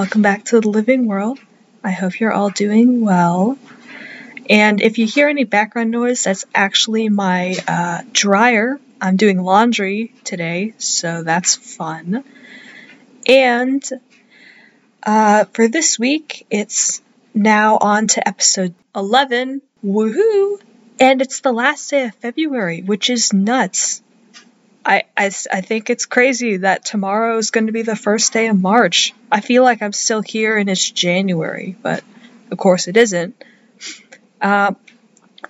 Welcome back to the living world. I hope you're all doing well. And if you hear any background noise, that's actually my uh, dryer. I'm doing laundry today, so that's fun. And uh, for this week, it's now on to episode 11. Woohoo! And it's the last day of February, which is nuts. I, I, I think it's crazy that tomorrow is going to be the first day of March. I feel like I'm still here and it's January, but of course it isn't. Uh,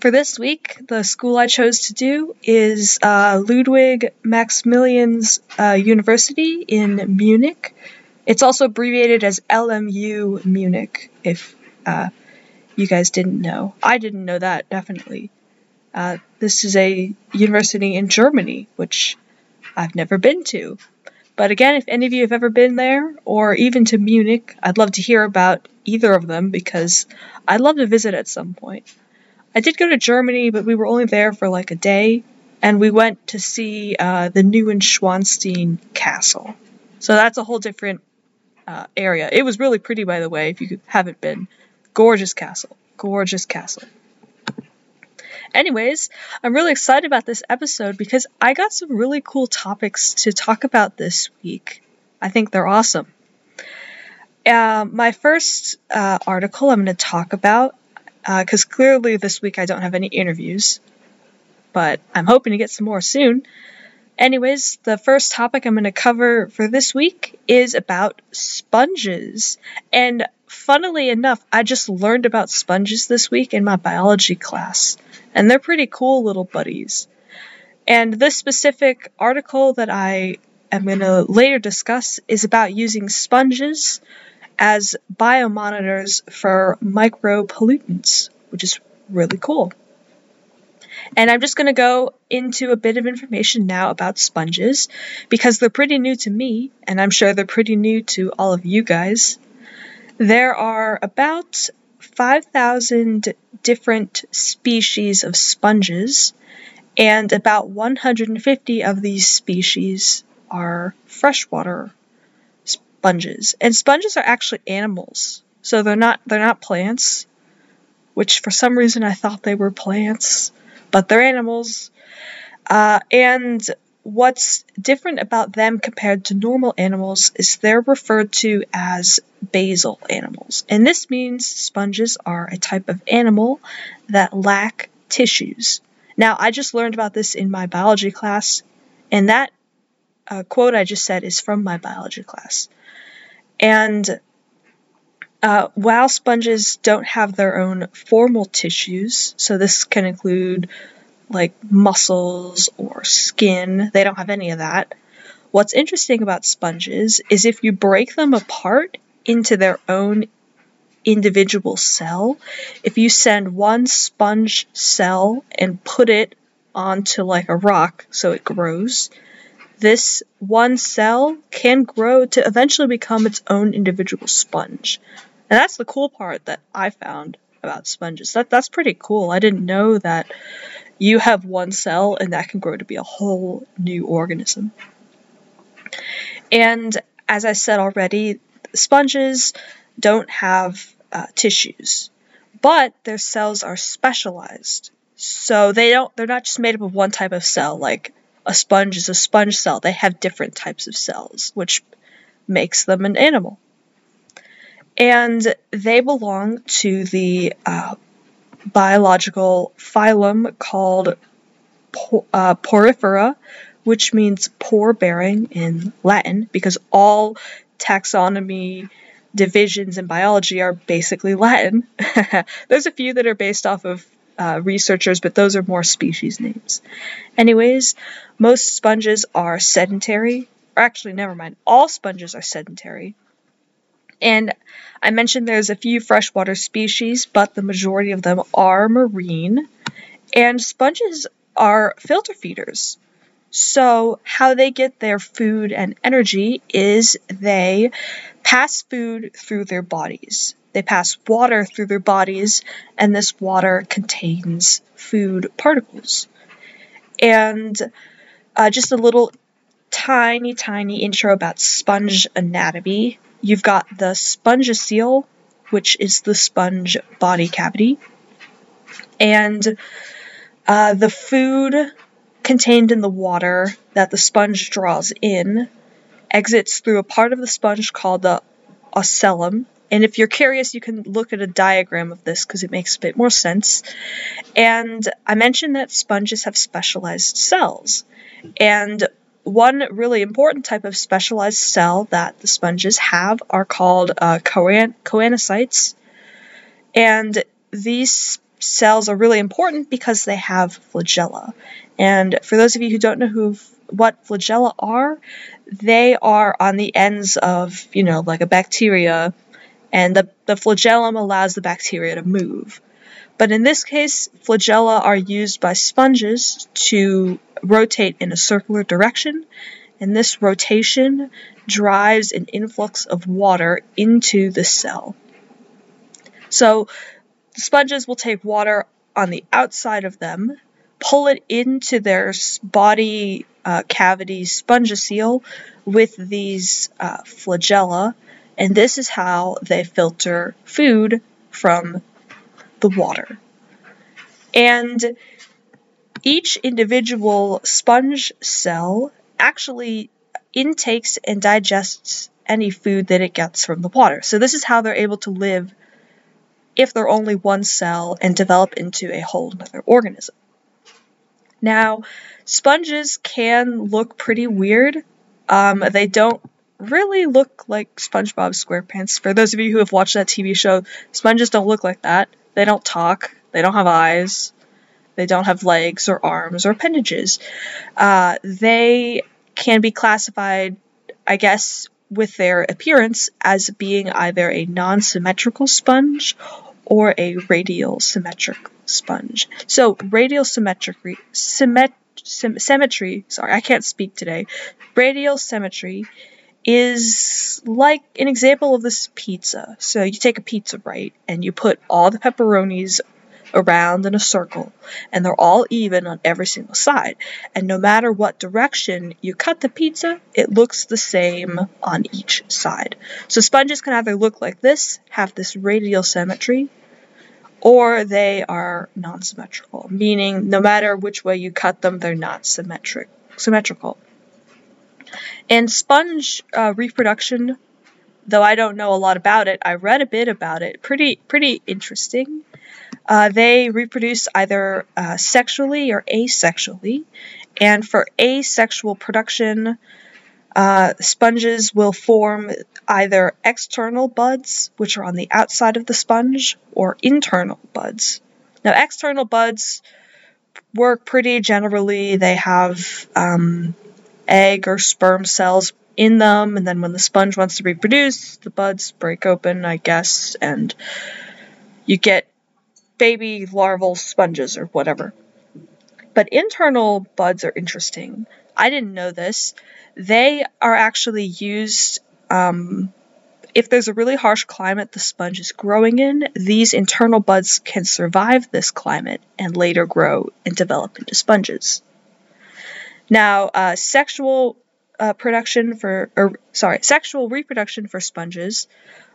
for this week, the school I chose to do is uh, Ludwig Maximilians uh, University in Munich. It's also abbreviated as LMU Munich, if uh, you guys didn't know. I didn't know that, definitely. Uh, this is a university in Germany, which I've never been to. But again, if any of you have ever been there, or even to Munich, I'd love to hear about either of them because I'd love to visit at some point. I did go to Germany, but we were only there for like a day, and we went to see uh, the Neuschwanstein Castle. So that's a whole different uh, area. It was really pretty, by the way, if you haven't been. Gorgeous castle. Gorgeous castle. Anyways, I'm really excited about this episode because I got some really cool topics to talk about this week. I think they're awesome. Uh, my first uh, article I'm going to talk about, because uh, clearly this week I don't have any interviews, but I'm hoping to get some more soon. Anyways, the first topic I'm going to cover for this week is about sponges. And funnily enough, I just learned about sponges this week in my biology class and they're pretty cool little buddies. And this specific article that I am going to later discuss is about using sponges as biomonitors for micropollutants, which is really cool. And I'm just going to go into a bit of information now about sponges because they're pretty new to me, and I'm sure they're pretty new to all of you guys. There are about 5,000 different species of sponges, and about 150 of these species are freshwater sponges. And sponges are actually animals, so they're not they're not plants, which for some reason I thought they were plants, but they're animals. Uh, and what's different about them compared to normal animals is they're referred to as basal animals. And this means sponges are a type of animal that lack tissues. Now, I just learned about this in my biology class, and that uh, quote I just said is from my biology class. And uh, while sponges don't have their own formal tissues, so this can include like muscles or skin. They don't have any of that. What's interesting about sponges is if you break them apart into their own individual cell, if you send one sponge cell and put it onto like a rock so it grows, this one cell can grow to eventually become its own individual sponge. And that's the cool part that I found about sponges. That that's pretty cool. I didn't know that you have one cell and that can grow to be a whole new organism. And as I said already, sponges don't have uh, tissues, but their cells are specialized. So they don't they're not just made up of one type of cell like a sponge is a sponge cell. They have different types of cells, which makes them an animal. And they belong to the uh, biological phylum called uh, Porifera, which means pore bearing in Latin, because all taxonomy divisions in biology are basically Latin. There's a few that are based off of uh, researchers, but those are more species names. Anyways, most sponges are sedentary, or actually, never mind, all sponges are sedentary. And I mentioned there's a few freshwater species, but the majority of them are marine. And sponges are filter feeders. So, how they get their food and energy is they pass food through their bodies. They pass water through their bodies, and this water contains food particles. And uh, just a little tiny, tiny intro about sponge anatomy you've got the spongocoel, which is the sponge body cavity, and uh, the food contained in the water that the sponge draws in exits through a part of the sponge called the osculum. And if you're curious, you can look at a diagram of this because it makes a bit more sense. And I mentioned that sponges have specialized cells. And one really important type of specialized cell that the sponges have are called uh, choanocytes. And these cells are really important because they have flagella. And for those of you who don't know who what flagella are, they are on the ends of, you know, like a bacteria, and the, the flagellum allows the bacteria to move. But in this case, flagella are used by sponges to rotate in a circular direction, and this rotation drives an influx of water into the cell. So sponges will take water on the outside of them, pull it into their body uh, cavity spongocoel with these uh, flagella, and this is how they filter food from the water. And each individual sponge cell actually intakes and digests any food that it gets from the water. So, this is how they're able to live if they're only one cell and develop into a whole other organism. Now, sponges can look pretty weird. Um, they don't really look like SpongeBob SquarePants. For those of you who have watched that TV show, sponges don't look like that. They don't talk. They don't have eyes. They don't have legs or arms or appendages. Uh, they can be classified, I guess, with their appearance as being either a non symmetrical sponge or a radial symmetric sponge. So radial symmetry, symmet, symmetry, sorry, I can't speak today. Radial symmetry is like an example of this pizza. So you take a pizza, right, and you put all the pepperonis around in a circle, and they're all even on every single side. And no matter what direction you cut the pizza, it looks the same on each side. So sponges can either look like this, have this radial symmetry, or they are non-symmetrical, meaning no matter which way you cut them, they're not symmetric symmetrical. And sponge uh, reproduction, though I don't know a lot about it, I read a bit about it. Pretty pretty interesting. Uh, they reproduce either uh, sexually or asexually, and for asexual production, uh, sponges will form either external buds, which are on the outside of the sponge, or internal buds. Now, external buds work pretty generally. They have um, egg or sperm cells in them, and then when the sponge wants to reproduce, the buds break open, I guess, and you get baby larval sponges or whatever. But internal buds are interesting. I didn't know this. They are actually used um, if there's a really harsh climate the sponge is growing in, these internal buds can survive this climate and later grow and develop into sponges. Now, uh, sexual uh, production for, or sorry, sexual reproduction for sponges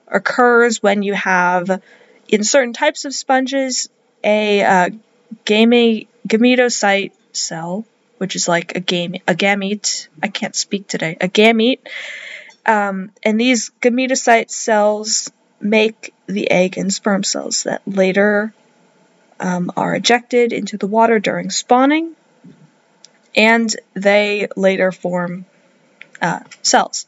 occurs when you have, in certain types of sponges, a uh, game- gametocyte cell which is like a game a gamete. I can't speak today. A gamete. Um, and these gametocyte cells make the egg and sperm cells that later um, are ejected into the water during spawning, and they later form uh, cells.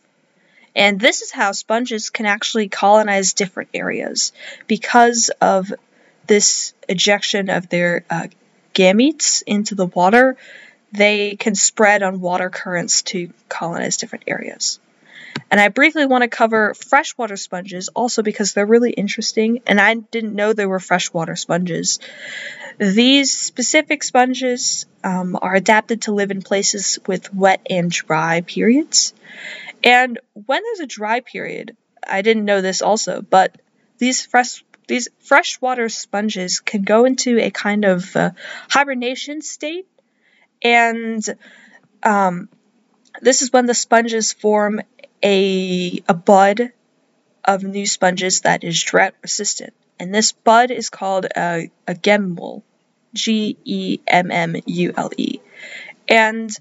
And this is how sponges can actually colonize different areas because of this ejection of their uh, gametes into the water they can spread on water currents to colonize different areas. And I briefly want to cover freshwater sponges also because they're really interesting, and I didn't know they were freshwater sponges. These specific sponges um, are adapted to live in places with wet and dry periods. And when there's a dry period, I didn't know this also, but these fresh these freshwater sponges can go into a kind of uh, hibernation state and um, this is when the sponges form a, a bud of new sponges that is drought resistant. And this bud is called a, a gemmule, G E M M U L E. And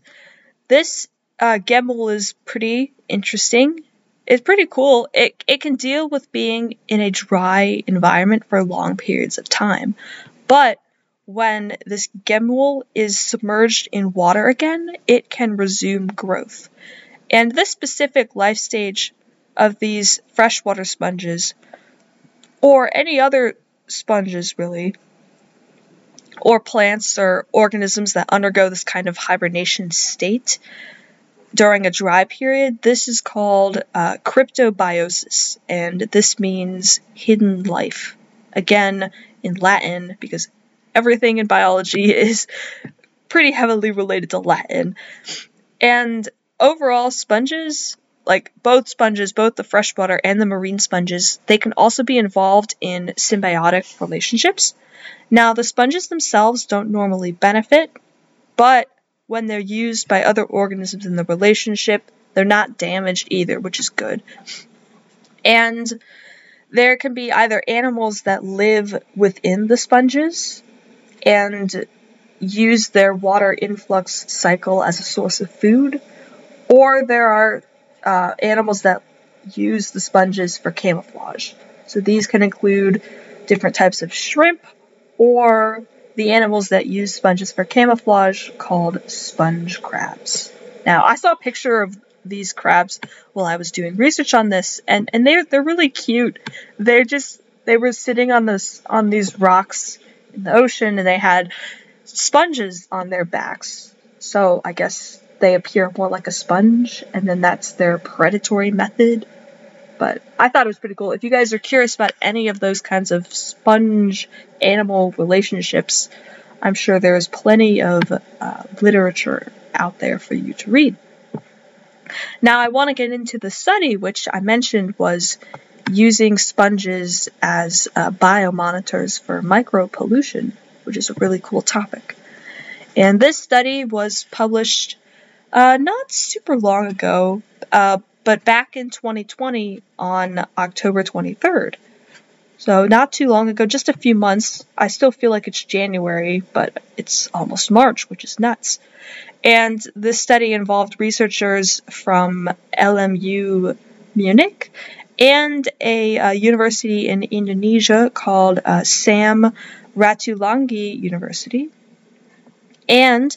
this uh, gemmule is pretty interesting. It's pretty cool. It, it can deal with being in a dry environment for long periods of time. But when this gemmule is submerged in water again, it can resume growth. And this specific life stage of these freshwater sponges, or any other sponges really, or plants or organisms that undergo this kind of hibernation state during a dry period, this is called uh, cryptobiosis, and this means hidden life. Again, in Latin, because everything in biology is pretty heavily related to Latin. And overall, sponges, like both sponges, both the freshwater and the marine sponges, they can also be involved in symbiotic relationships. Now, the sponges themselves don't normally benefit, but when they're used by other organisms in the relationship, they're not damaged either, which is good. And there can be either animals that live within the sponges and use their water influx cycle as a source of food, or there are uh, animals that use the sponges for camouflage. So these can include different types of shrimp or the animals that use sponges for camouflage called sponge crabs. Now, I saw a picture of these crabs while I was doing research on this, and, and they're they're really cute. They're just they were sitting on this on these rocks in the ocean, and they had sponges on their backs. So I guess they appear more like a sponge, and then that's their predatory method. But I thought it was pretty cool. If you guys are curious about any of those kinds of sponge animal relationships, I'm sure there is plenty of uh, literature out there for you to read. Now, I want to get into the study, which I mentioned was using sponges as uh, biomonitors for micropollution, which is a really cool topic. And this study was published uh, not super long ago, uh, but back in 2020 on October 23rd. So, not too long ago, just a few months. I still feel like it's January, but it's almost March, which is nuts. And this study involved researchers from LMU Munich and a uh, university in Indonesia called uh, Sam Ratulangi University. And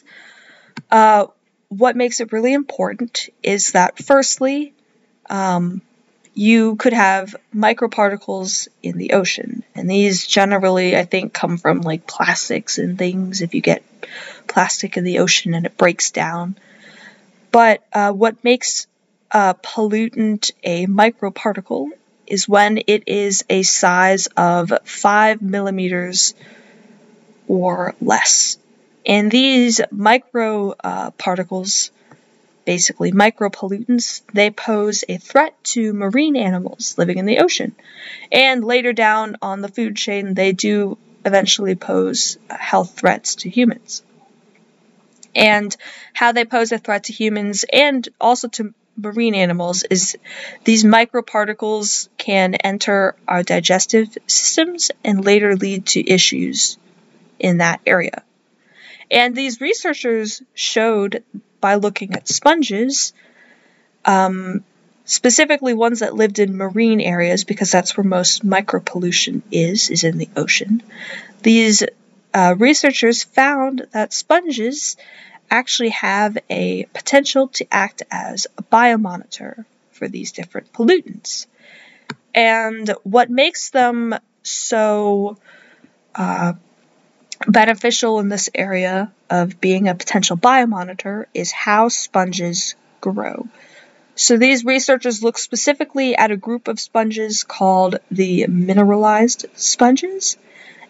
uh, what makes it really important is that, firstly, um, you could have microparticles in the ocean. And these generally, I think, come from like plastics and things if you get plastic in the ocean and it breaks down. But uh, what makes a pollutant a microparticle is when it is a size of 5 millimeters or less. And these microparticles, uh, basically micropollutants, they pose a threat to marine animals living in the ocean. And later down on the food chain, they do eventually pose health threats to humans. And how they pose a threat to humans and also to marine animals is these microparticles can enter our digestive systems and later lead to issues in that area. And these researchers showed by looking at sponges, um, specifically ones that lived in marine areas, because that's where most micropollution is, is in the ocean. These uh, researchers found that sponges actually have a potential to act as a biomonitor for these different pollutants. And what makes them so uh, beneficial in this area of being a potential biomonitor is how sponges grow. So these researchers look specifically at a group of sponges called the mineralized sponges.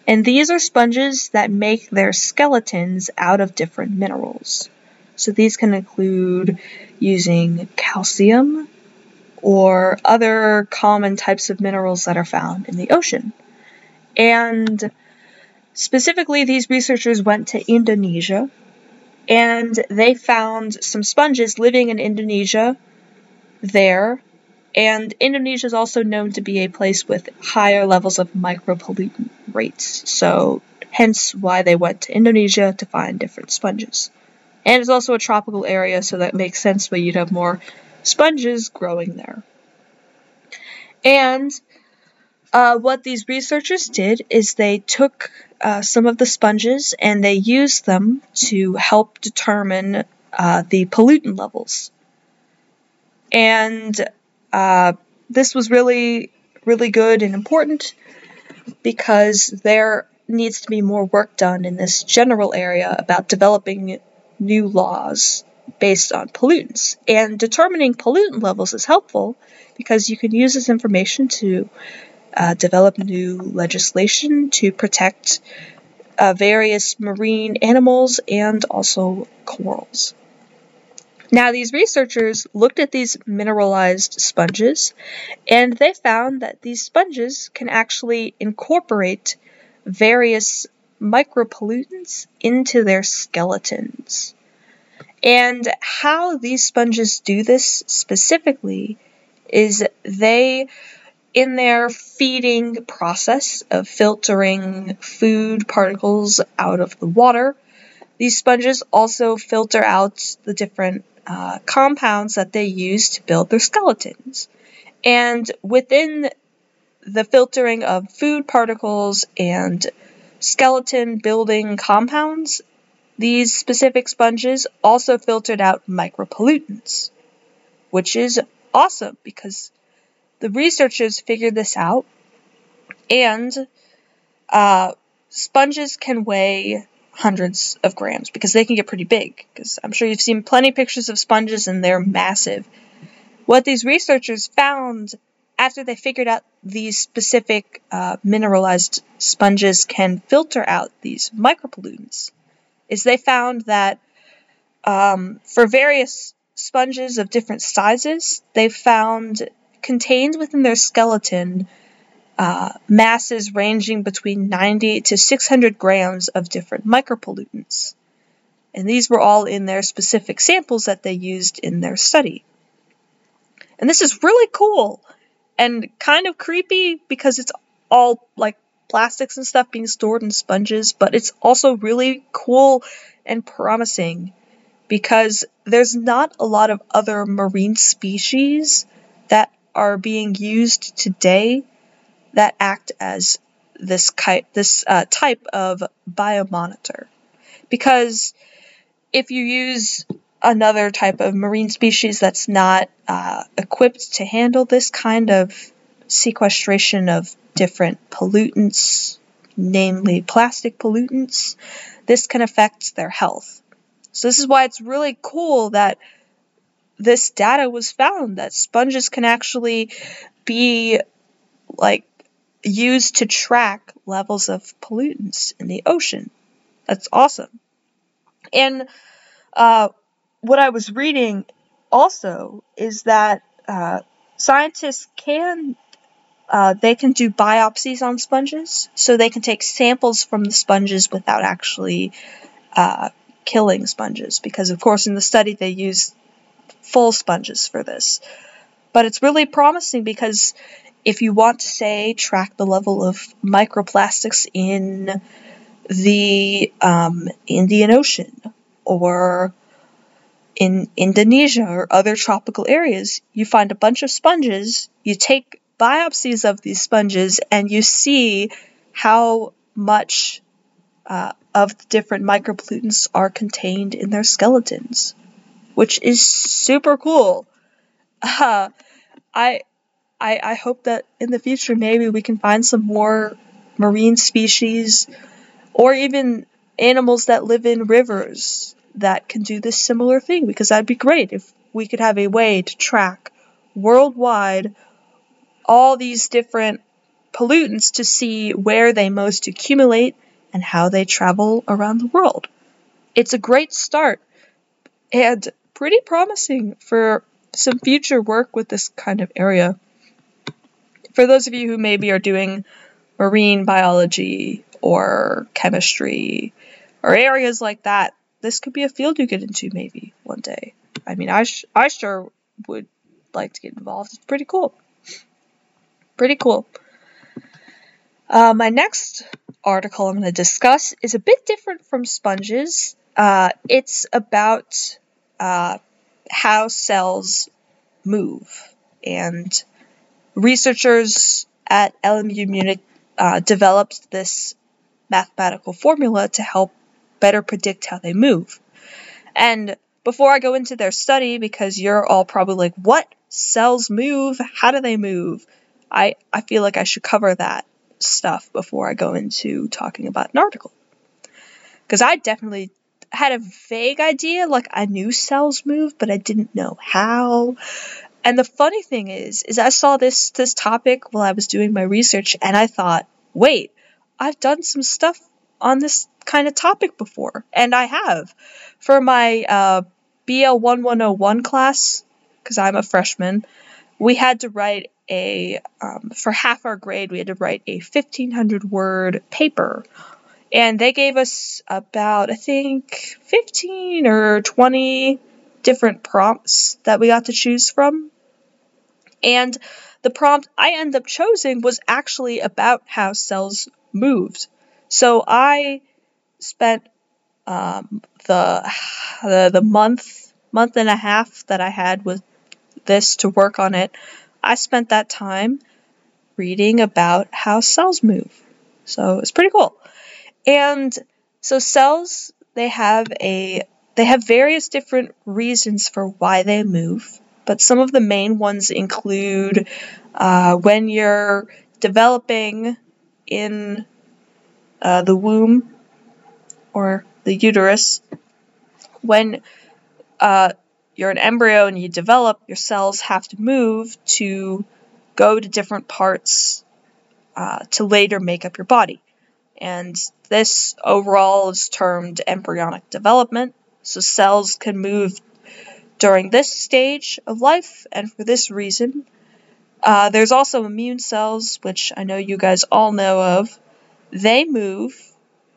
And these are sponges that make their skeletons out of different minerals. So these can include using calcium or other common types of minerals that are found in the ocean. And specifically, these researchers went to Indonesia and they found some sponges living in Indonesia there And Indonesia is also known to be a place with higher levels of micropollutant rates. So, hence why they went to Indonesia to find different sponges. And it's also a tropical area, so that makes sense why you'd have more sponges growing there. And uh, what these researchers did is they took uh, some of the sponges and they used them to help determine uh, the pollutant levels. And uh, this was really, really good and important because there needs to be more work done in this general area about developing new laws based on pollutants. And determining pollutant levels is helpful because you can use this information to uh, develop new legislation to protect uh, various marine animals and also corals. Now, these researchers looked at these mineralized sponges and they found that these sponges can actually incorporate various micropollutants into their skeletons. And how these sponges do this specifically is they, in their feeding process of filtering food particles out of the water, these sponges also filter out the different uh, compounds that they use to build their skeletons. And within the filtering of food particles and skeleton building compounds, these specific sponges also filtered out micropollutants, which is awesome because the researchers figured this out and uh, sponges can weigh hundreds of grams because they can get pretty big. Because I'm sure you've seen plenty of pictures of sponges and they're massive. What these researchers found after they figured out these specific uh, mineralized sponges can filter out these micropollutants is they found that um, for various sponges of different sizes, they found contained within their skeleton uh, masses ranging between 90 to 600 grams of different micropollutants. And these were all in their specific samples that they used in their study. And this is really cool and kind of creepy because it's all like plastics and stuff being stored in sponges, but it's also really cool and promising because there's not a lot of other marine species are being used today that act as this ki- this uh, type of biomonitor. Because if you use another type of marine species that's not uh, equipped to handle this kind of sequestration of different pollutants, namely plastic pollutants, this can affect their health. So, this is why it's really cool that this data was found that sponges can actually be like used to track levels of pollutants in the ocean. That's awesome. And uh, what I was reading also is that uh, scientists can uh, they can do biopsies on sponges, so they can take samples from the sponges without actually uh, killing sponges. Because of course, in the study they use full sponges for this. But it's really promising because if you want to say track the level of microplastics in the um, Indian Ocean or in Indonesia or other tropical areas, you find a bunch of sponges, you take biopsies of these sponges, and you see how much uh, of the different micropollutants are contained in their skeletons, which is super cool. Uh, I I, I hope that in the future maybe we can find some more marine species or even animals that live in rivers that can do this similar thing because that'd be great if we could have a way to track worldwide all these different pollutants to see where they most accumulate and how they travel around the world. It's a great start and pretty promising for some future work with this kind of area for those of you who maybe are doing marine biology or chemistry or areas like that, this could be a field you get into maybe one day. I mean, I, sh- I sure would like to get involved. It's pretty cool. Pretty cool. Uh, my next article I'm going to discuss is a bit different from sponges. Uh, it's about uh, how cells move, and researchers at LMU Munich uh, developed this mathematical formula to help better predict how they move. And before I go into their study, because you're all probably like, what? Cells move? How do they move? I, I feel like I should cover that stuff before I go into talking about an article. Because I definitely had a vague idea, like I knew cells move, but I didn't know how. And the funny thing is, is I saw this this topic while I was doing my research, and I thought, wait, I've done some stuff on this kind of topic before, and I have for my uh, BL one one zero one class because I'm a freshman. We had to write a um, for half our grade we had to write a 1500 word paper and they gave us about i think 15 or 20 different prompts that we got to choose from and the prompt i ended up choosing was actually about how cells moved so i spent um, the, the the month month and a half that i had with this to work on it I spent that time reading about how cells move. So it's pretty cool. And so cells, they have a they have various different reasons for why they move, but some of the main ones include uh, when you're developing in uh, the womb or the uterus, when uh, you're an embryo and you develop, your cells have to move to go to different parts uh, to later make up your body. And this overall is termed embryonic development. So cells can move during this stage of life, and for this reason, uh, there's also immune cells, which I know you guys all know of. They move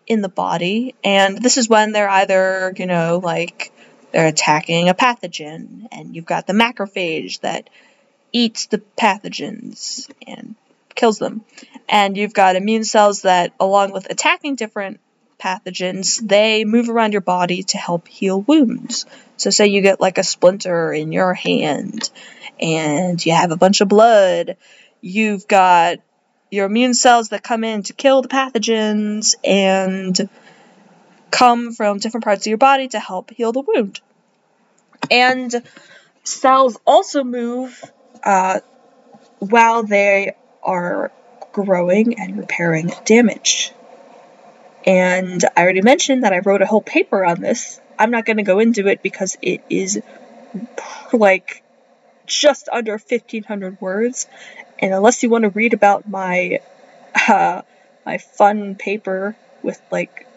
in the body, and this is when they're either, you know, like they're attacking a pathogen, and you've got the macrophage that eats the pathogens and kills them. And you've got immune cells that, along with attacking different pathogens, they move around your body to help heal wounds. So, say you get like a splinter in your hand and you have a bunch of blood, you've got your immune cells that come in to kill the pathogens and come from different parts of your body to help heal the wound. And cells also move uh, while they are growing and repairing damage. And I already mentioned that I wrote a whole paper on this. I'm not going to go into it because it is like just under 1500 words. And unless you want to read about my uh, my fun paper with like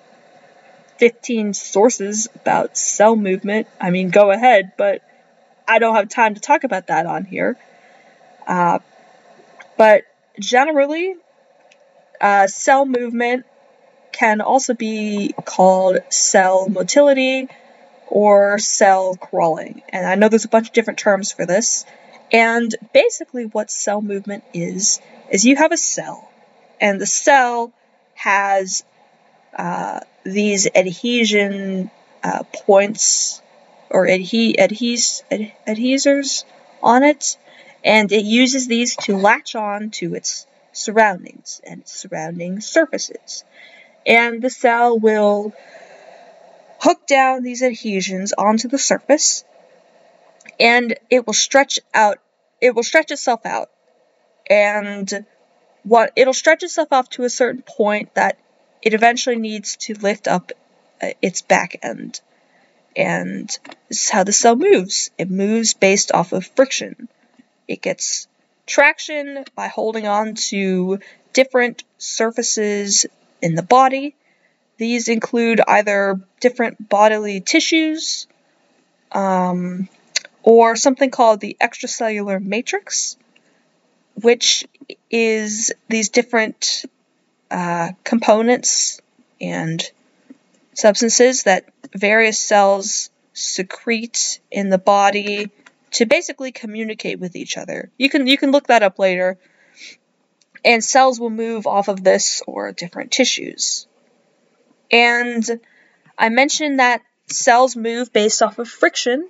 15 sources about cell movement. I mean, go ahead, but I don't have time to talk about that on here. Uh, but generally, uh, cell movement can also be called cell motility or cell crawling. And I know there's a bunch of different terms for this. And basically, what cell movement is, is you have a cell, and the cell has uh, these adhesion uh, points or adhe- adhes- ad- adhesors on it, and it uses these to latch on to its surroundings and surrounding surfaces. And the cell will hook down these adhesions onto the surface, and it will stretch out. It will stretch itself out, and what it'll stretch itself off to a certain point that it eventually needs to lift up uh, its back end. And this is how the cell moves. It moves based off of friction. It gets traction by holding on to different surfaces in the body. These include either different bodily tissues um, or something called the extracellular matrix, which is these different uh, components and substances that various cells secrete in the body to basically communicate with each other. You can you can look that up later. And cells will move off of this or different tissues. And I mentioned that cells move based off of friction,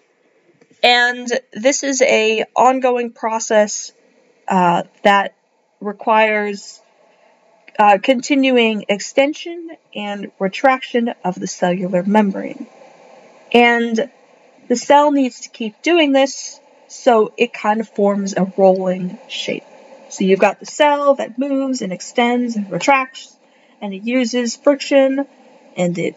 and this is a ongoing process uh, that requires uh, continuing extension and retraction of the cellular membrane. And the cell needs to keep doing this so it kind of forms a rolling shape. So you've got the cell that moves and extends and retracts, and it uses friction and it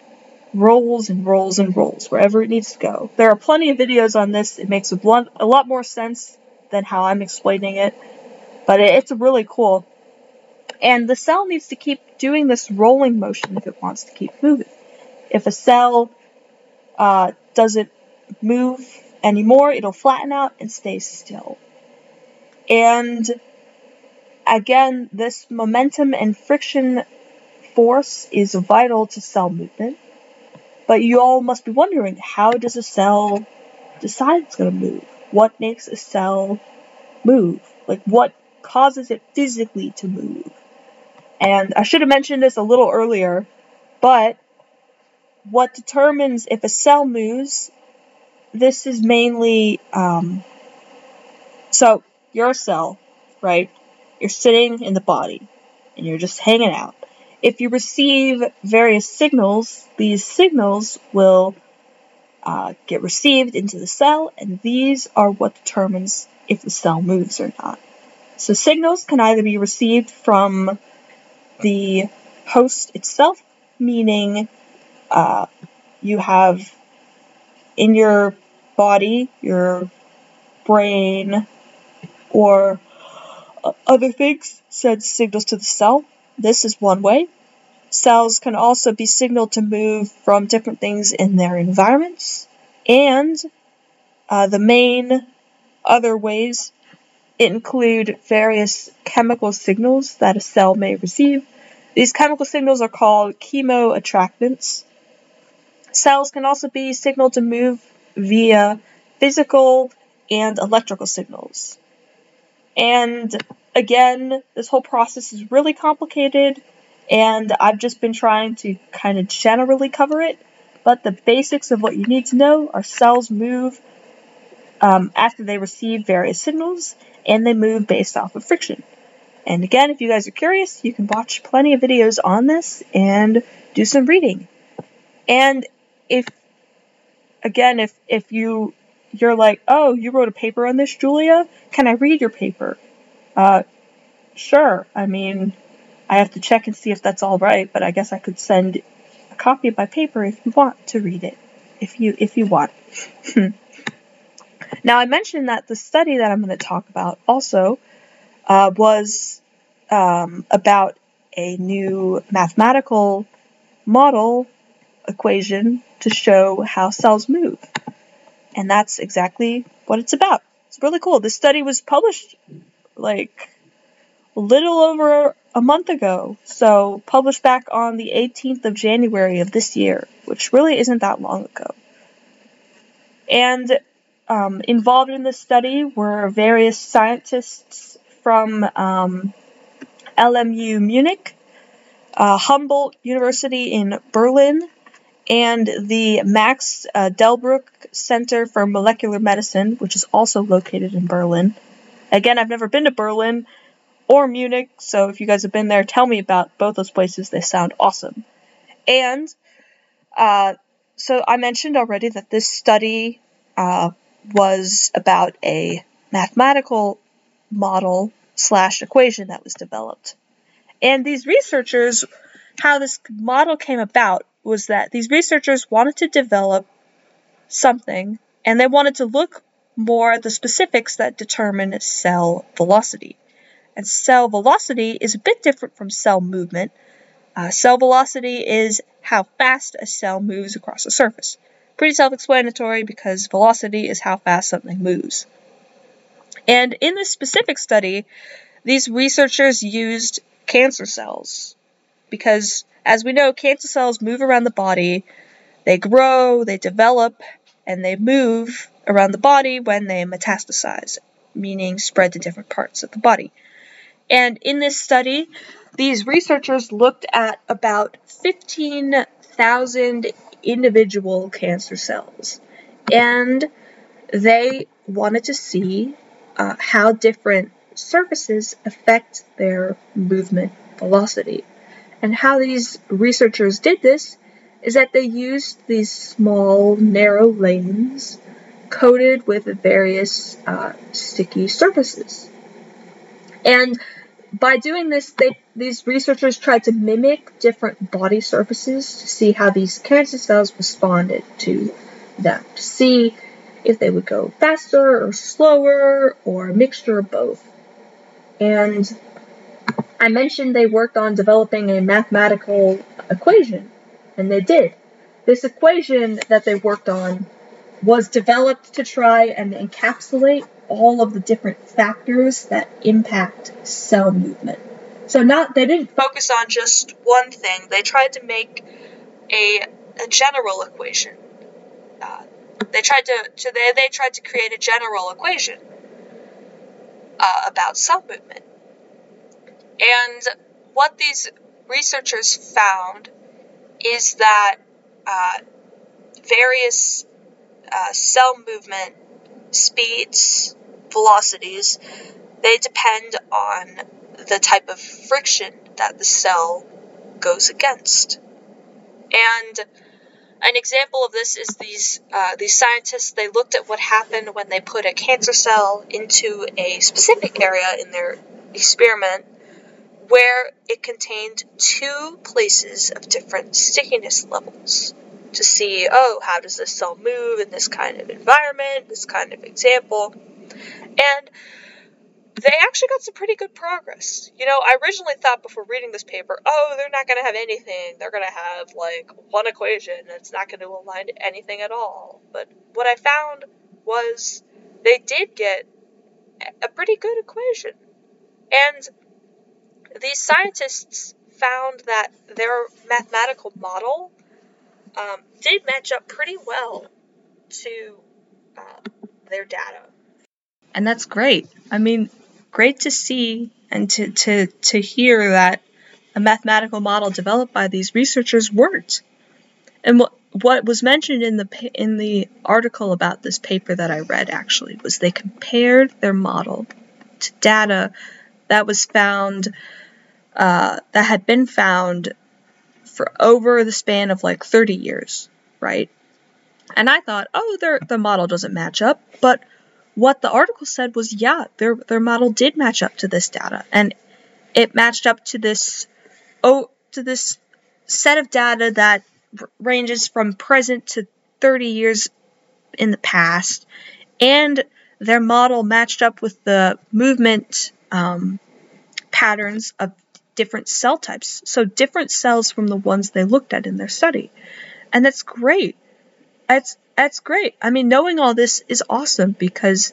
rolls and rolls and rolls wherever it needs to go. There are plenty of videos on this. It makes a, lot more sense than how I'm explaining it, but it's really cool. And the cell needs to keep doing this rolling motion if it wants to keep moving. If a cell uh, doesn't move anymore, it'll flatten out and stay still. And again, this momentum and friction force is vital to cell movement. But you all must be wondering how does a cell decide it's going to move? What makes a cell move? Like, what causes it physically to move? And I should have mentioned this a little earlier, but what determines if a cell moves, this is mainly, um, so you're a cell, right? You're sitting in the body and you're just hanging out. If you receive various signals, these signals will uh, get received into the cell, and these are what determines if the cell moves or not. So signals can either be received from the host itself, meaning uh, you have in your body, your brain, or uh, other things send signals to the cell. This is one way. Cells can also be signaled to move from different things in their environments. And uh, the main other ways include various chemical signals that a cell may receive. These chemical signals are called chemoattractants. Cells can also be signaled to move via physical and electrical signals. And again, this whole process is really complicated, and I've just been trying to kind of generally cover it. But the basics of what you need to know are cells move um, after they receive various signals, and they move based off of friction. And again, if you guys are curious, you can watch plenty of videos on this and do some reading. And if, again, if if you you're like, oh, you wrote a paper on this, Julia? Can I read your paper? Uh, sure. I mean, I have to check and see if that's all right, but I guess I could send a copy of my paper if you want to read it. If you if you want. now I mentioned that the study that I'm going to talk about also uh, was um, about a new mathematical model equation to show how cells move. And that's exactly what it's about. It's really cool. This study was published like a little over a month ago. So, published back on the 18th of January of this year, which really isn't that long ago. And um, involved in this study were various scientists from um, LMU Munich, uh, Humboldt University in Berlin, and the Max uh, Delbruck Center for Molecular Medicine, which is also located in Berlin. Again, I've never been to Berlin or Munich, so if you guys have been there, tell me about both those places. They sound awesome. And uh, so I mentioned already that this study uh, was about a mathematical model slash equation that was developed. And these researchers, how this model came about was that these researchers wanted to develop something and they wanted to look more at the specifics that determine cell velocity. And cell velocity is a bit different from cell movement. Uh, cell velocity is how fast a cell moves across a surface. Pretty self explanatory because velocity is how fast something moves. And in this specific study, these researchers used cancer cells because as we know, cancer cells move around the body, they grow, they develop, and they move around the body when they metastasize, meaning spread to different parts of the body. And in this study, these researchers looked at about 15,000 individual cancer cells. And they wanted to see uh, how different surfaces affect their movement velocity. And how these researchers did this is that they used these small, narrow lanes coated with various uh, sticky surfaces. And by doing this, they, these researchers tried to mimic different body surfaces to see how these cancer cells responded to them, to see if they would go faster or slower or a mixture of both. And I mentioned they worked on developing a mathematical equation, and they did. This equation that they worked on was developed to try and encapsulate all of the different factors that impact cell movement. So not they didn't focus on just one thing. They tried to make a, a general equation. Uh, they tried to, to they, they tried to create a general equation uh, about cell movement. And what these researchers found is that uh, various uh, cell movement speeds, velocities, they depend on the type of friction that the cell goes against. And an example of this is these uh, these scientists. They looked at what happened when they put a cancer cell into a specific area in their experiment, where it contained two places of different stickiness levels to see, oh, how does this cell move in this kind of environment, this kind of example. And they actually got some pretty good progress. You know, I originally thought before reading this paper, oh, they're not going to have anything. They're going to have like one equation that's not going to align to anything at all. But what I found was they did get a pretty good equation. And these scientists found that their mathematical model um, did match up pretty well to uh, their data. And that's great. I mean, great to see and to, to, to hear that a mathematical model developed by these researchers worked. And what what was mentioned in the in the article about this paper that I read actually was they compared their model to data that was found uh, that had been found for over the span of like 30 years, right? And I thought, oh, their the model doesn't match up, but what the article said was, yeah, their their model did match up to this data, and it matched up to this oh to this set of data that ranges from present to 30 years in the past, and their model matched up with the movement um, patterns of different cell types, so different cells from the ones they looked at in their study. And that's great. That's that's great. I mean, knowing all this is awesome because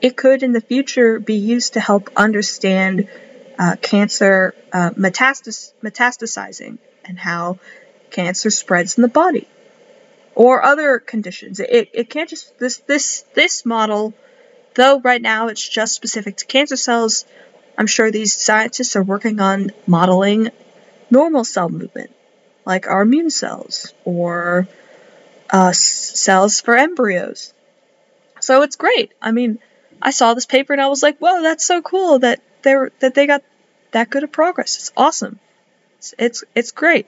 it could in the future be used to help understand uh, cancer uh, metastas- metastasizing and how cancer spreads in the body or other conditions. It, it can't just this this this model, though right now it's just specific to cancer cells, I'm sure these scientists are working on modeling normal cell movement, like our immune cells or uh, cells for embryos. So it's great. I mean, I saw this paper and I was like, "Whoa, that's so cool that they that they got that good of progress. It's awesome. It's it's, it's great."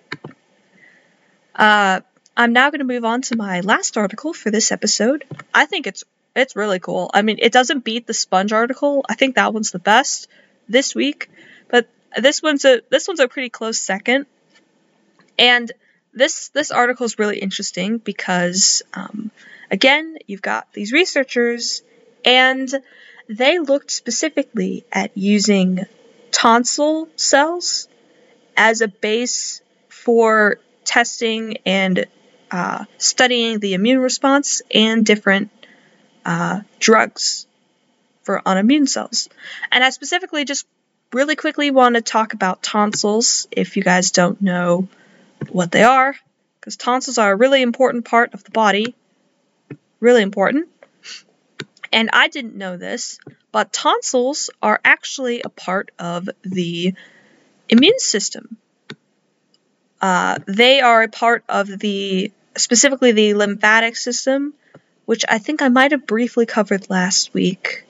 Uh, I'm now going to move on to my last article for this episode. I think it's it's really cool. I mean, it doesn't beat the sponge article. I think that one's the best this week, but this one's a this one's a pretty close second. And this this article is really interesting because um, again, you've got these researchers, and they looked specifically at using tonsil cells as a base for testing and uh, studying the immune response and different uh, drugs for immune cells. And I specifically just really quickly want to talk about tonsils if you guys don't know what they are, because tonsils are a really important part of the body. Really important. And I didn't know this, but tonsils are actually a part of the immune system. Uh, they are a part of the, specifically the lymphatic system, which I think I might have briefly covered last week.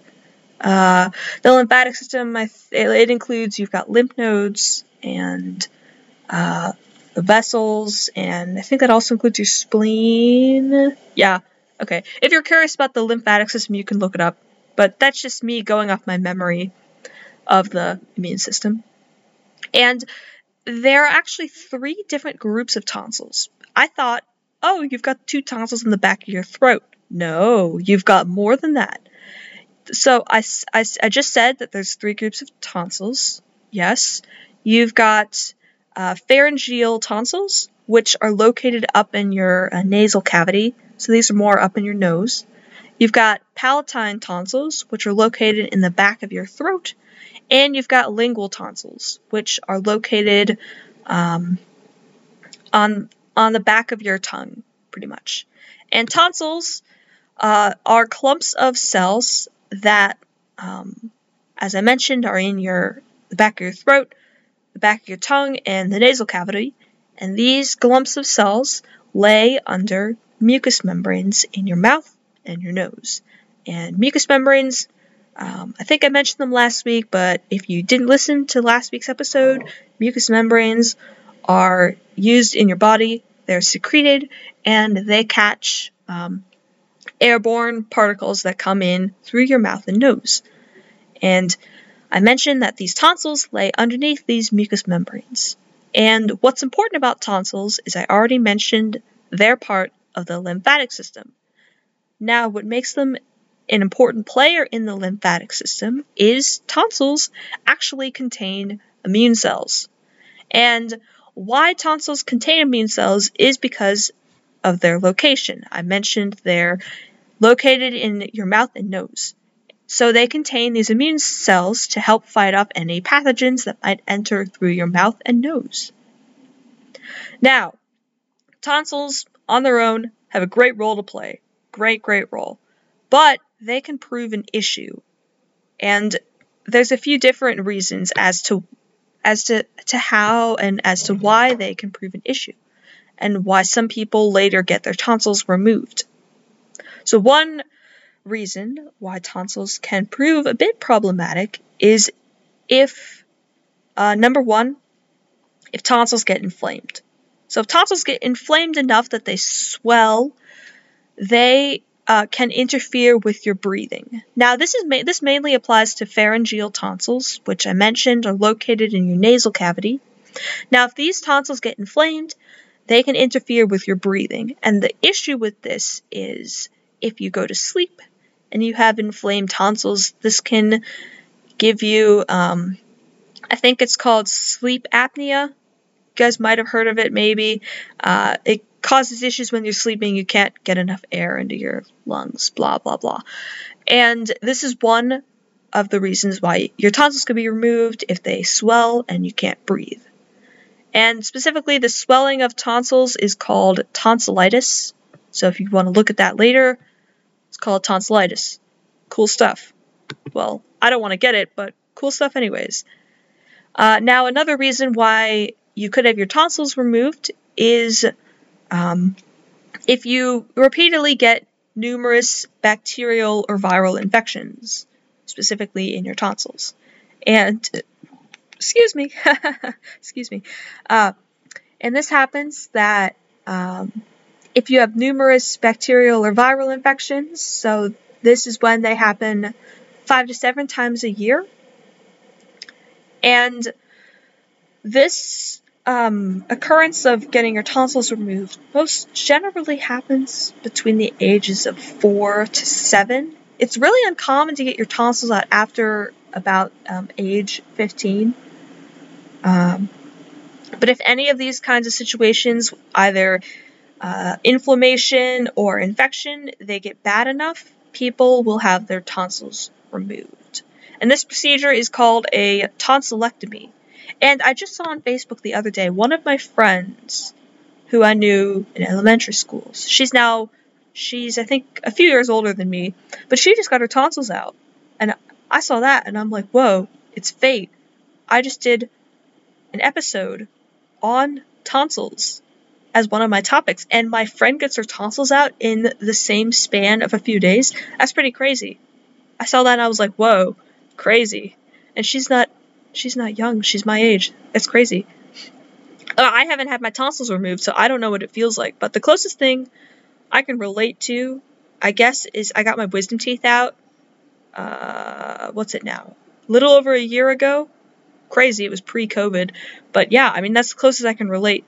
Uh, the lymphatic system, th- it includes you've got lymph nodes and uh, vessels, and I think that also includes your spleen. Yeah, okay. If you're curious about the lymphatic system, you can look it up. But that's just me going off my memory of the immune system. And there are actually three different groups of tonsils. I thought, oh, you've got two tonsils in the back of your throat. No, you've got more than that. So I, I, I just said that there's three groups of tonsils. Yes. You've got uh, pharyngeal tonsils, which are located up in your uh, nasal cavity. So these are more up in your nose. You've got palatine tonsils, which are located in the back of your throat. And you've got lingual tonsils, which are located um, on, on the back of your tongue, pretty much. And tonsils uh, are clumps of cells that, um, as I mentioned, are in your the back of your throat, the back of your tongue, and the nasal cavity. And these clumps of cells lay under mucous membranes in your mouth and your nose. And mucous membranes um, I think I mentioned them last week, but if you didn't listen to last week's episode, mucous membranes are used in your body, they're secreted, and they catch um, airborne particles that come in through your mouth and nose. And I mentioned that these tonsils lay underneath these mucous membranes. And what's important about tonsils is I already mentioned they're part of the lymphatic system. Now, what makes them an important player in the lymphatic system is tonsils actually contain immune cells. And why tonsils contain immune cells is because of their location. I mentioned they're located in your mouth and nose. So they contain these immune cells to help fight off any pathogens that might enter through your mouth and nose. Now, tonsils on their own have a great role to play. Great, great role. But they can prove an issue. And there's a few different reasons as to as to, to how and as to why they can prove an issue and why some people later get their tonsils removed. So one reason why tonsils can prove a bit problematic is if uh, number one, if tonsils get inflamed. So if tonsils get inflamed enough that they swell, they uh, can interfere with your breathing. Now, this is ma- this mainly applies to pharyngeal tonsils, which I mentioned are located in your nasal cavity. Now, if these tonsils get inflamed, they can interfere with your breathing. And the issue with this is if you go to sleep and you have inflamed tonsils, this can give you, um, I think it's called sleep apnea. You guys might have heard of it, maybe. Uh, it causes issues when you're sleeping, you can't get enough air into your lungs, blah, blah, blah. And this is one of the reasons why your tonsils could be removed if they swell and you can't breathe. And specifically, the swelling of tonsils is called tonsillitis. So if you want to look at that later, it's called tonsillitis. Cool stuff. Well, I don't want to get it, but cool stuff, anyways. Uh, now, another reason why you could have your tonsils removed is um, if you repeatedly get numerous bacterial or viral infections, specifically in your tonsils, and excuse me, excuse me, uh, and this happens that um, if you have numerous bacterial or viral infections, so this is when they happen five to seven times a year, and this um, occurrence of getting your tonsils removed most generally happens between the ages of four to seven. It's really uncommon to get your tonsils out after about um, age 15. Um, but if any of these kinds of situations, either uh, inflammation or infection, they get bad enough, people will have their tonsils removed. And this procedure is called a tonsillectomy. And I just saw on Facebook the other day one of my friends who I knew in elementary schools. She's now She's, I think, a few years older than me, but she just got her tonsils out. And I saw that and I'm like, whoa, it's fate. I just did an episode on tonsils as one of my topics, and my friend gets her tonsils out in the same span of a few days. That's pretty crazy. I saw that and I was like, whoa, crazy. And she's not she's not young, she's my age. That's crazy. Uh, I haven't had my tonsils removed, so I don't know what it feels like. But the closest thing I can relate to, I guess, is I got my wisdom teeth out. Uh, what's it now? Little over a year ago. Crazy, it was pre COVID. But yeah, I mean, that's the closest I can relate.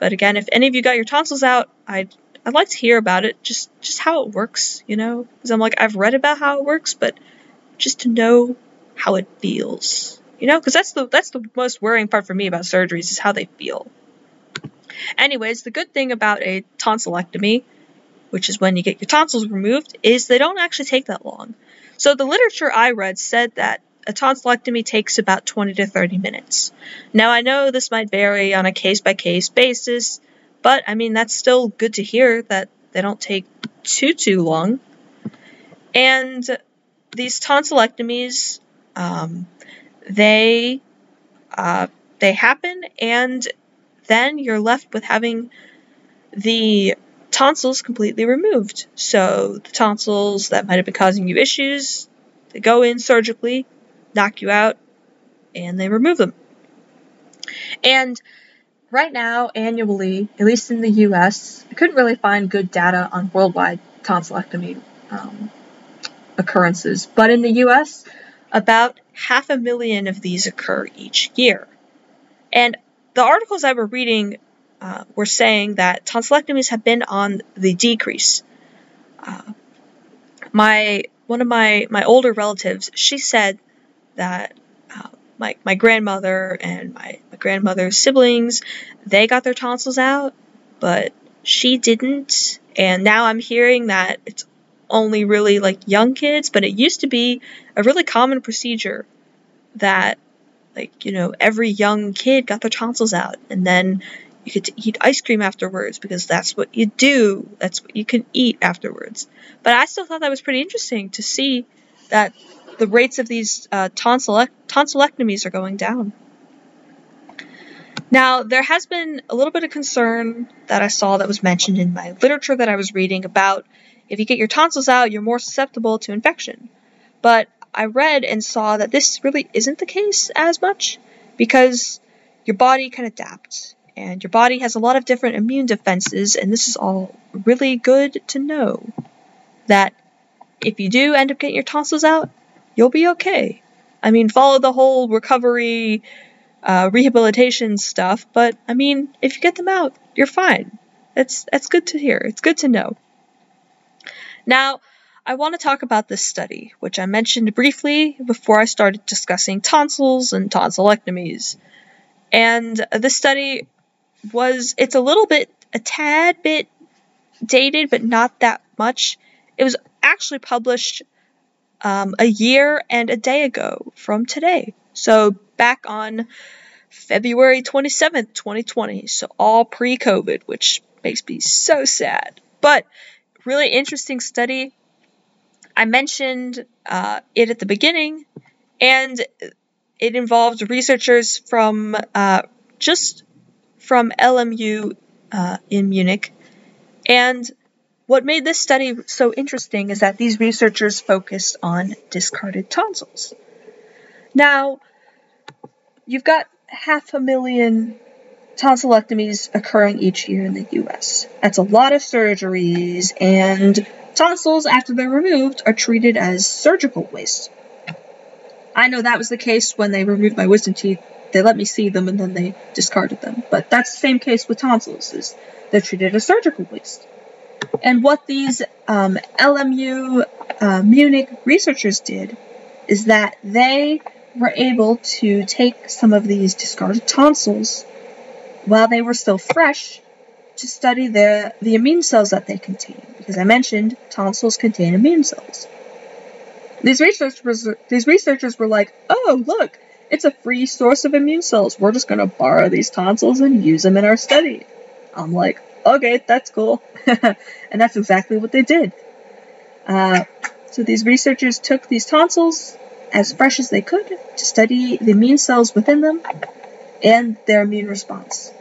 But again, if any of you got your tonsils out, I'd I'd like to hear about it, just just how it works, you know, because I'm like I've read about how it works, but just to know how it feels, you know, because that's the that's the most worrying part for me about surgeries is how they feel. Anyways, the good thing about a tonsillectomy, which is when you get your tonsils removed, is they don't actually take that long. So the literature I read said that a tonsillectomy takes about 20 to 30 minutes. Now, I know this might vary on a case by case basis, but I mean, that's still good to hear that they don't take too, too long. And these tonsillectomies, um, they, uh, they happen, and then you're left with having the tonsils completely removed. So the tonsils that might have been causing you issues, they go in surgically, knock you out, and they remove them. And right now, annually, at least in the US, I couldn't really find good data on worldwide tonsillectomy um, occurrences, but in the US, about half a million of these occur each year. And the articles I were reading uh, were saying that tonsillectomies have been on the decrease. Uh, my one of my my older relatives, she said that uh, my, my grandmother and my, my grandmother's siblings, they got their tonsils out, but she didn't. And now I'm hearing that it's only really like young kids, but it used to be a really common procedure that like, you know, every young kid got their tonsils out and then you to eat ice cream afterwards because that's what you do. That's what you can eat afterwards. But I still thought that was pretty interesting to see that the rates of these uh, tonsillectomies are going down. Now, there has been a little bit of concern that I saw that was mentioned in my literature that I was reading about if you get your tonsils out, you're more susceptible to infection. But I read and saw that this really isn't the case as much because your body can adapt and your body has a lot of different immune defenses, and this is all really good to know that if you do end up getting your tonsils out, you'll be okay. I mean, follow the whole recovery, uh, rehabilitation stuff, but I mean, if you get them out, you're fine. That's that's good to hear. It's good to know. Now, I want to talk about this study, which I mentioned briefly before I started discussing tonsils and tonsillectomies. And this study was it's a little bit a tad bit dated, but not that much. It was actually published um, a year and a day ago from today. So back on February 27th, 2020. So all pre COVID, which makes me so sad. But really interesting study. I mentioned uh, it at the beginning, and it involved researchers from uh, just from LMU uh, in Munich. And what made this study so interesting is that these researchers focused on discarded tonsils. Now, you've got half a million tonsillectomies occurring each year in the US. That's a lot of surgeries, and tonsils, after they're removed, are treated as surgical waste. I know that was the case when they removed my wisdom teeth. They let me see them and then they discarded them. But that's the same case with tonsils, is they're treated as surgical waste. And what these um, LMU uh, Munich researchers did is that they were able to take some of these discarded tonsils while they were still fresh to study the, the immune cells that they contain. Because I mentioned tonsils contain immune cells. These researchers, these researchers were like, oh, look, it's a free source of immune cells. We're just going to borrow these tonsils and use them in our study. I'm like, okay, that's cool. and that's exactly what they did. Uh, so these researchers took these tonsils as fresh as they could to study the immune cells within them and their immune response.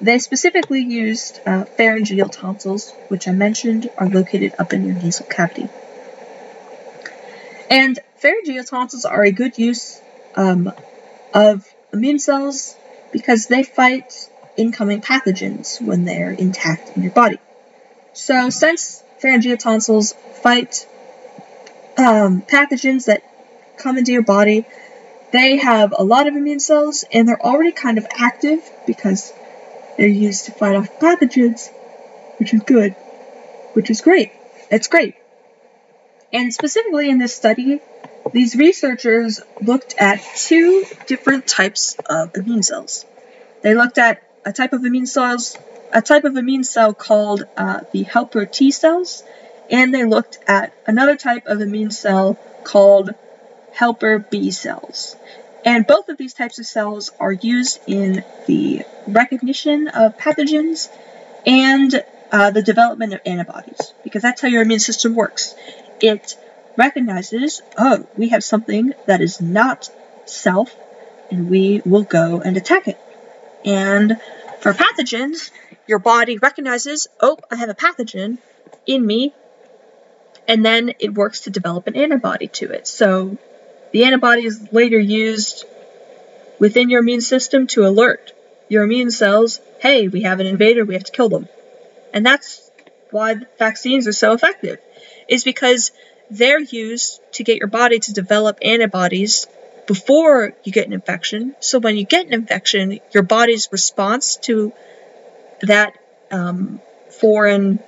They specifically used uh, pharyngeal tonsils, which I mentioned are located up in your nasal cavity. And pharyngeal tonsils are a good use um, of immune cells because they fight incoming pathogens when they're intact in your body. So, since pharyngeal tonsils fight um, pathogens that come into your body, they have a lot of immune cells and they're already kind of active because they're used to fight off pathogens, which is good, which is great. It's great. And specifically in this study, these researchers looked at two different types of immune cells. They looked at a type of immune cells, a type of immune cell called uh, the helper T cells, and they looked at another type of immune cell called helper B cells. And both of these types of cells are used in the recognition of pathogens and uh, the development of antibodies, because that's how your immune system works. It recognizes, oh, we have something that is not self, and we will go and attack it. And for pathogens, your body recognizes, oh, I have a pathogen in me, and then it works to develop an antibody to it. So the antibody is later used within your immune system to alert your immune cells, hey, we have an invader, we have to kill them. And that's why vaccines are so effective, is because they're used to get your body to develop antibodies before you get an infection. So when you get an infection, your body's response to that um, foreign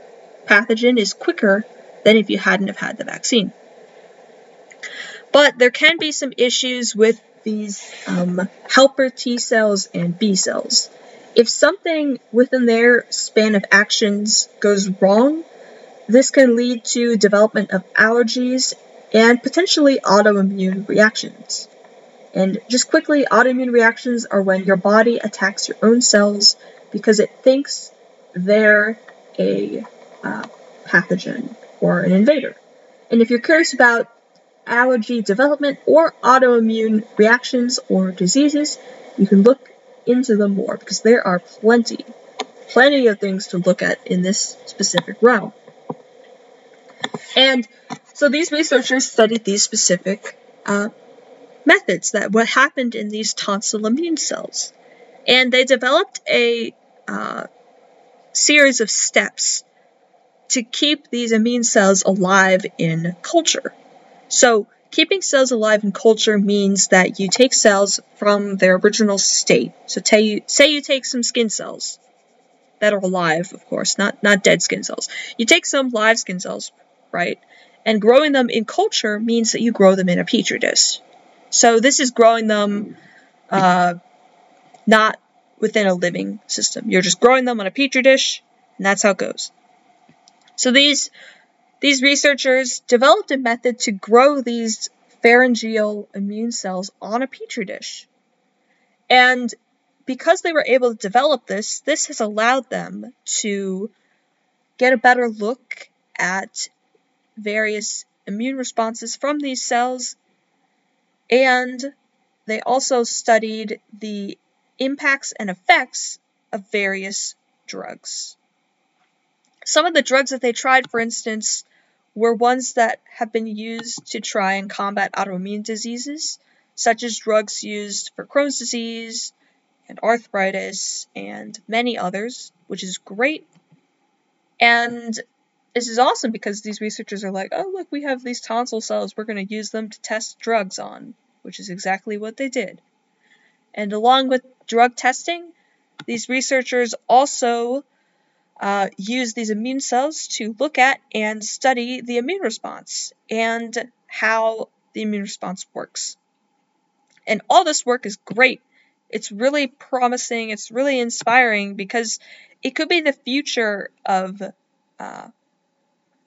pathogen is quicker than if you hadn't have had the vaccine. But there can be some issues with these um, helper T cells and B cells. If something within their span of actions goes wrong, this can lead to development of allergies and potentially autoimmune reactions. And just quickly, autoimmune reactions are when your body attacks your own cells because it thinks they're a uh, pathogen or an invader. And if you're curious about allergy development or autoimmune reactions or diseases, you can look into them more because there are plenty, plenty of things to look at in this specific realm. And so these researchers studied these specific uh, methods that what happened in these tonsil immune cells, and they developed a uh, series of steps to keep these immune cells alive in culture. So keeping cells alive in culture means that you take cells from their original state. So you, say you take some skin cells that are alive, of course, not not dead skin cells. You take some live skin cells, right? And growing them in culture means that you grow them in a petri dish. So this is growing them uh, not within a living system. You're just growing them on a petri dish, and that's how it goes. So these these researchers developed a method to grow these pharyngeal immune cells on a petri dish. And because they were able to develop this, this has allowed them to get a better look at various immune responses from these cells, and they also studied the impacts and effects of various drugs. Some of the drugs that they tried, for instance, were ones that have been used to try and combat autoimmune diseases, such as drugs used for Crohn's disease and arthritis and many others, which is great. And this is awesome because these researchers are like, oh, look, we have these tonsil cells, we're going to use them to test drugs on, which is exactly what they did. And along with drug testing, these researchers also uh, use these immune cells to look at and study the immune response and how the immune response works. And all this work is great. It's really promising, it's really inspiring because it could be the future of uh,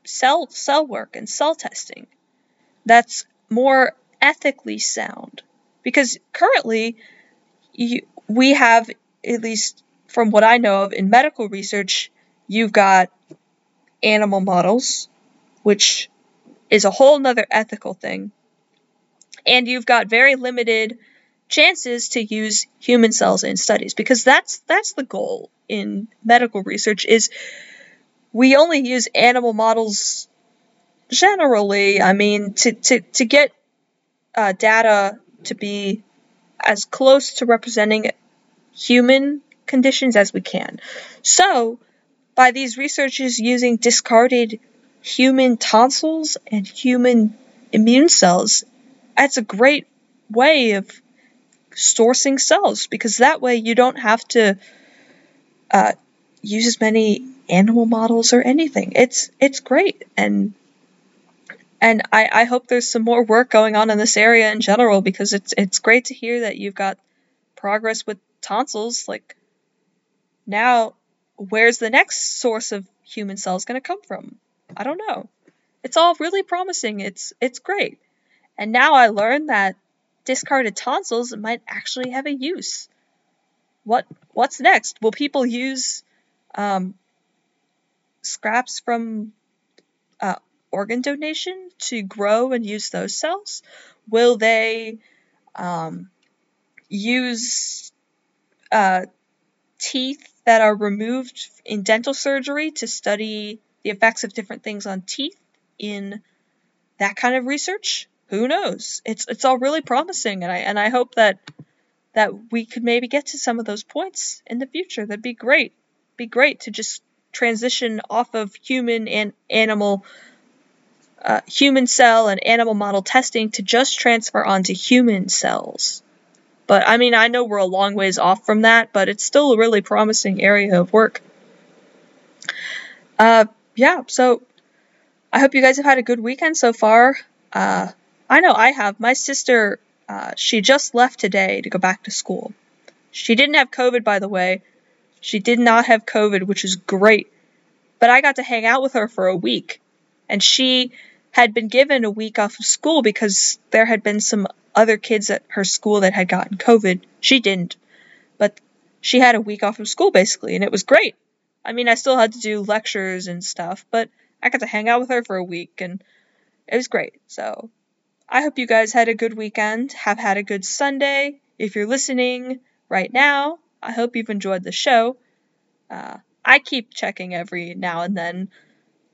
cell cell work and cell testing that's more ethically sound because currently you, we have at least from what I know of in medical research you've got animal models, which is a whole nother ethical thing. And you've got very limited chances to use human cells in studies because that's that's the goal in medical research is we only use animal models generally i mean to to, to get uh, data to be as close to representing human conditions as we can. So, by these researchers using discarded human tonsils and human immune cells, that's a great way of sourcing cells because that way you don't have to uh, use as many animal models or anything. It's it's great and and I, I hope there's some more work going on in this area in general because it's it's great to hear that you've got progress with tonsils. Like now, where's the next source of human cells going to come from? I don't know. It's all really promising. It's it's great. And now I learned that discarded tonsils might actually have a use. What what's next? Will people use um, scraps from uh, organ donation to grow and use those cells? Will they um, use uh, teeth that are removed in dental surgery to study the effects of different things on teeth in that kind of research? Who knows? It's it's all really promising, and I and I hope that that we could maybe get to some of those points in the future. That'd be great. Be great to just transition off of human and animal uh, human cell and animal model testing to just transfer onto human cells. But I mean, I know we're a long ways off from that, but it's still a really promising area of work. Uh, yeah, so I hope you guys have had a good weekend so far. Uh, I know I have. My sister, uh, she just left today to go back to school. She didn't have COVID, by the way. She did not have COVID, which is great. But I got to hang out with her for a week. And she had been given a week off of school because there had been some other kids at her school that had gotten COVID. She didn't. But she had a week off of school basically, and it was great. I mean, I still had to do lectures and stuff, but I got to hang out with her for a week and it was great. So I hope you guys had a good weekend, have had a good Sunday. If you're listening right now, I hope you've enjoyed the show. Uh, I keep checking every now and then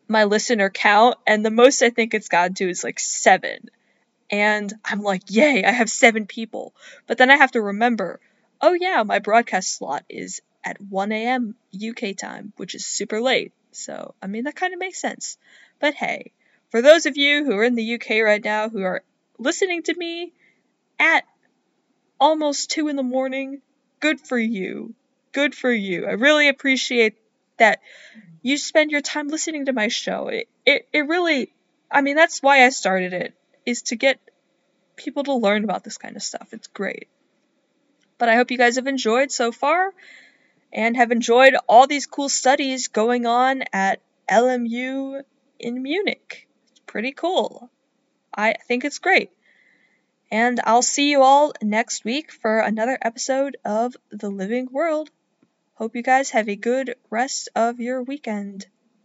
my listener count, and the most I think it's gotten to is like seven. And I'm like, yay, I have seven people. But then I have to remember, oh yeah, my broadcast slot is at 1 a.m. UK time, which is super late. So, I mean, that kind of makes sense. But hey, for those of you who are in the UK right now who are listening to me at almost 2 in the morning, good for you. Good for you. I really appreciate that you spend your time listening to my show. It, it, it really, I mean, that's why I started it, is to get people to learn about this kind of stuff. It's great. But I hope you guys have enjoyed so far and have enjoyed all these cool studies going on at LMU in Munich. It's pretty cool. I think it's great. And I'll see you all next week for another episode of The Living World. Hope you guys have a good rest of your weekend.